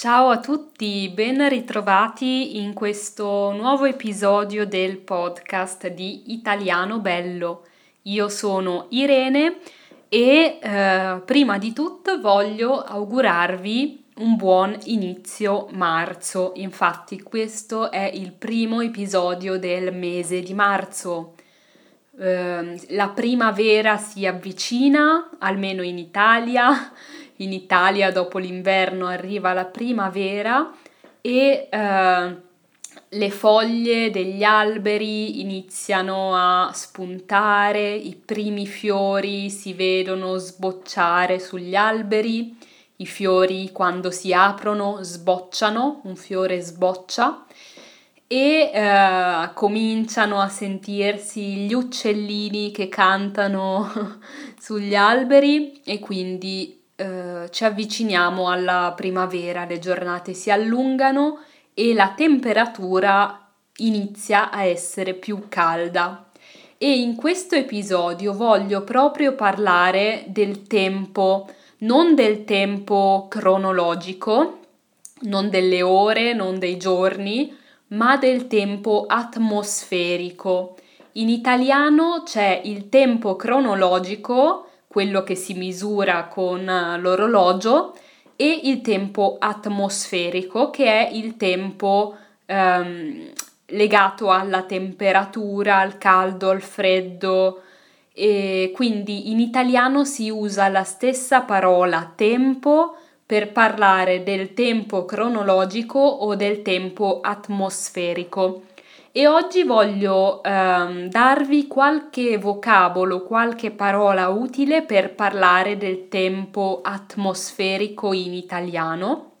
Ciao a tutti, ben ritrovati in questo nuovo episodio del podcast di Italiano Bello. Io sono Irene e eh, prima di tutto voglio augurarvi un buon inizio marzo. Infatti questo è il primo episodio del mese di marzo. Eh, la primavera si avvicina, almeno in Italia in Italia dopo l'inverno arriva la primavera e eh, le foglie degli alberi iniziano a spuntare, i primi fiori si vedono sbocciare sugli alberi, i fiori quando si aprono sbocciano, un fiore sboccia e eh, cominciano a sentirsi gli uccellini che cantano sugli alberi e quindi eh, ci avviciniamo alla primavera, le giornate si allungano e la temperatura inizia a essere più calda. E in questo episodio voglio proprio parlare del tempo, non del tempo cronologico, non delle ore, non dei giorni, ma del tempo atmosferico. In italiano c'è il tempo cronologico quello che si misura con eh, l'orologio, e il tempo atmosferico, che è il tempo ehm, legato alla temperatura, al caldo, al freddo. E quindi in italiano si usa la stessa parola tempo per parlare del tempo cronologico o del tempo atmosferico e oggi voglio ehm, darvi qualche vocabolo, qualche parola utile per parlare del tempo atmosferico in italiano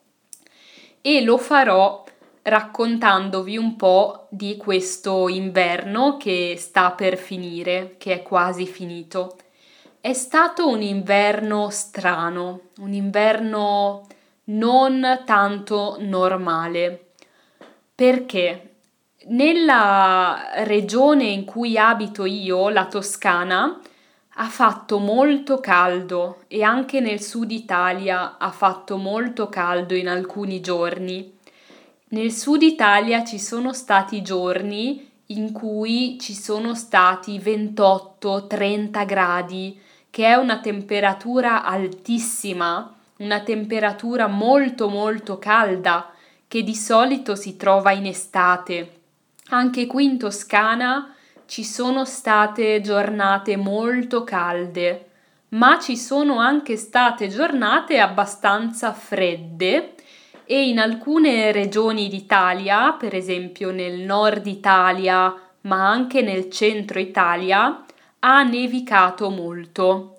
e lo farò raccontandovi un po' di questo inverno che sta per finire, che è quasi finito. È stato un inverno strano, un inverno non tanto normale. Perché? Nella regione in cui abito io, la Toscana, ha fatto molto caldo e anche nel sud Italia ha fatto molto caldo in alcuni giorni. Nel sud Italia ci sono stati giorni in cui ci sono stati 28-30 gradi, che è una temperatura altissima, una temperatura molto molto calda che di solito si trova in estate. Anche qui in Toscana ci sono state giornate molto calde, ma ci sono anche state giornate abbastanza fredde e in alcune regioni d'Italia, per esempio nel nord Italia, ma anche nel centro Italia, ha nevicato molto.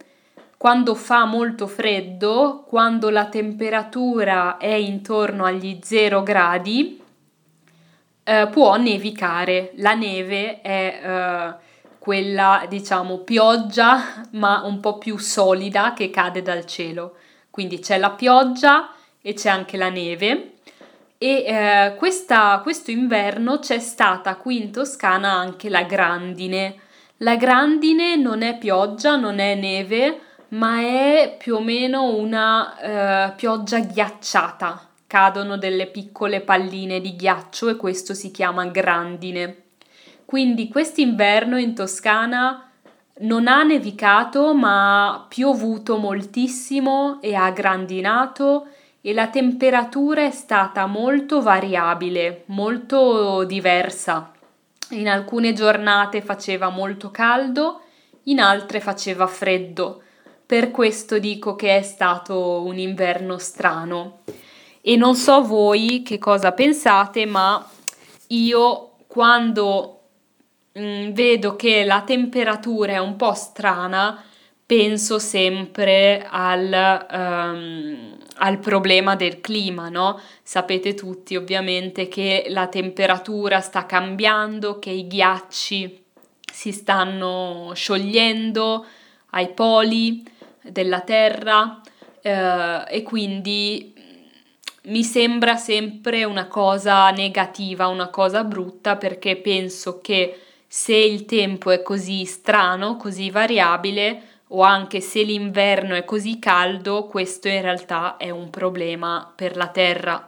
Quando fa molto freddo, quando la temperatura è intorno agli 0 gradi, eh, può nevicare. La neve è eh, quella, diciamo, pioggia, ma un po' più solida che cade dal cielo. Quindi c'è la pioggia e c'è anche la neve. E eh, questa, questo inverno c'è stata qui in Toscana anche la grandine. La grandine non è pioggia, non è neve, ma è più o meno una uh, pioggia ghiacciata, cadono delle piccole palline di ghiaccio e questo si chiama grandine. Quindi quest'inverno in Toscana non ha nevicato ma ha piovuto moltissimo e ha grandinato e la temperatura è stata molto variabile, molto diversa. In alcune giornate faceva molto caldo, in altre faceva freddo. Per questo dico che è stato un inverno strano e non so voi che cosa pensate, ma io quando mh, mm, vedo che la temperatura è un po' strana, penso sempre al, um, al, problema del clima, no? Sapete tutti ovviamente che la temperatura sta cambiando, che i ghiacci si stanno sciogliendo ai poli della Terra eh, e quindi mi sembra sempre una cosa negativa, una cosa brutta perché penso che se il tempo è così strano, così variabile, o anche se l'inverno è così caldo, questo in realtà è un problema per la Terra.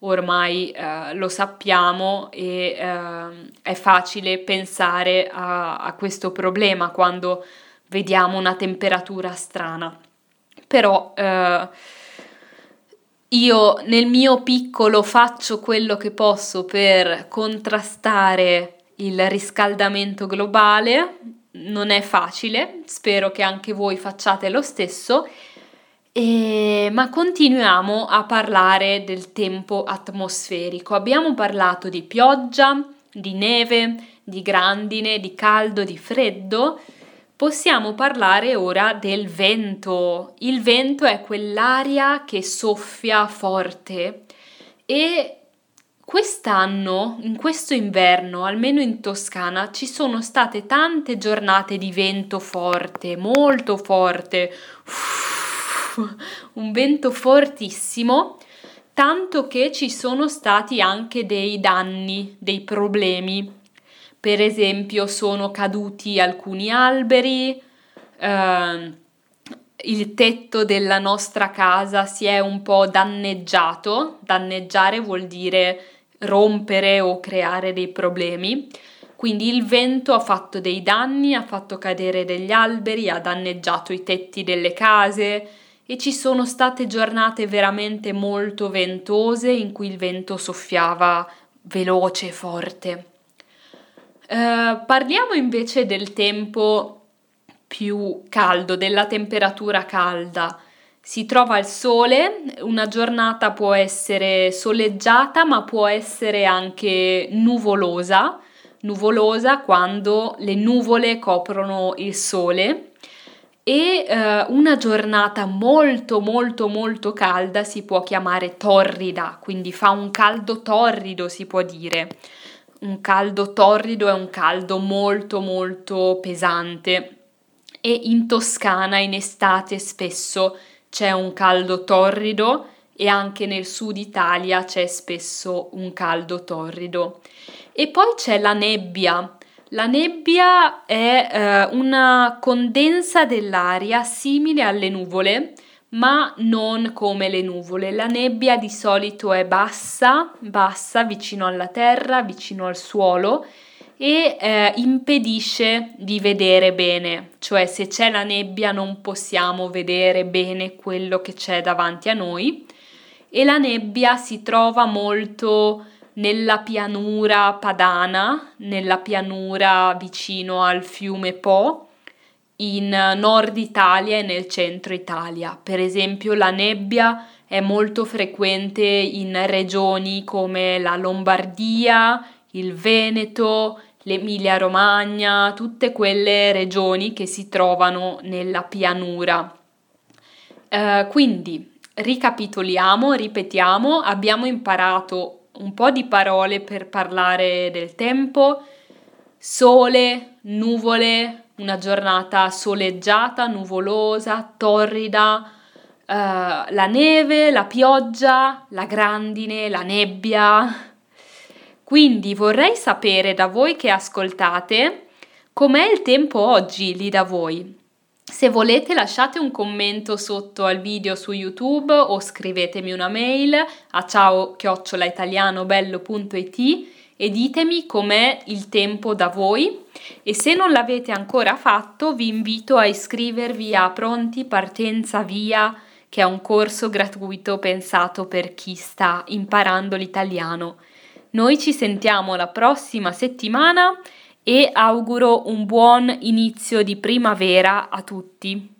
ormai eh, lo sappiamo e eh, è facile pensare a, a questo problema quando vediamo una temperatura strana. Però eh, io nel mio piccolo faccio quello che posso per contrastare il riscaldamento globale, non è facile, spero che anche voi facciate lo stesso e, ma continuiamo a parlare del tempo atmosferico. Abbiamo parlato di pioggia, di neve, di grandine, di caldo, di freddo. Possiamo parlare ora del vento. Il vento è quell'aria che soffia forte e quest'anno, in questo inverno, almeno in Toscana, ci sono state tante giornate di vento forte, molto forte. Un vento fortissimo, tanto che ci sono stati anche dei danni, dei problemi. Per esempio sono caduti alcuni alberi, eh, il tetto della nostra casa si è un po' danneggiato, danneggiare vuol dire rompere o creare dei problemi. Quindi il vento ha fatto dei danni, ha fatto cadere degli alberi, ha danneggiato i tetti delle case, e ci sono state giornate veramente molto ventose in cui il vento soffiava veloce e forte. Eh, parliamo invece del tempo più caldo, della temperatura calda. Si trova il sole, una giornata può essere soleggiata ma può essere anche nuvolosa, nuvolosa quando le nuvole coprono il sole e eh, una giornata molto molto molto calda si può chiamare torrida, quindi fa un caldo torrido si può dire. Un caldo torrido è un caldo molto molto pesante e in Toscana in estate spesso c'è un caldo torrido e anche nel sud Italia c'è spesso un caldo torrido. E poi c'è la nebbia la nebbia è eh, una condensa dell'aria simile alle nuvole, ma non come le nuvole. La nebbia di solito è bassa, bassa vicino alla terra, vicino al suolo e eh, impedisce di vedere bene, cioè se c'è la nebbia non possiamo vedere bene quello che c'è davanti a noi e la nebbia si trova molto nella pianura padana, nella pianura vicino al fiume Po, in nord Italia e nel centro Italia. Per esempio la nebbia è molto frequente in regioni come la Lombardia, il Veneto, l'Emilia Romagna, tutte quelle regioni che si trovano nella pianura. Eh, quindi ricapitoliamo, ripetiamo, abbiamo imparato un po' di parole per parlare del tempo. Sole, nuvole, una giornata soleggiata, nuvolosa, torrida, uh, la neve, la pioggia, la grandine, la nebbia. Quindi vorrei sapere da voi che ascoltate com'è il tempo oggi lì da voi. Se volete lasciate un commento sotto al video su YouTube o scrivetemi una mail a ciao chiocciolaitalianobello.it e ditemi com'è il tempo da voi e se non l'avete ancora fatto vi invito a iscrivervi a Pronti Partenza Via che è un corso gratuito pensato per chi sta imparando l'italiano. Noi ci sentiamo la prossima settimana e auguro un buon inizio di primavera a tutti.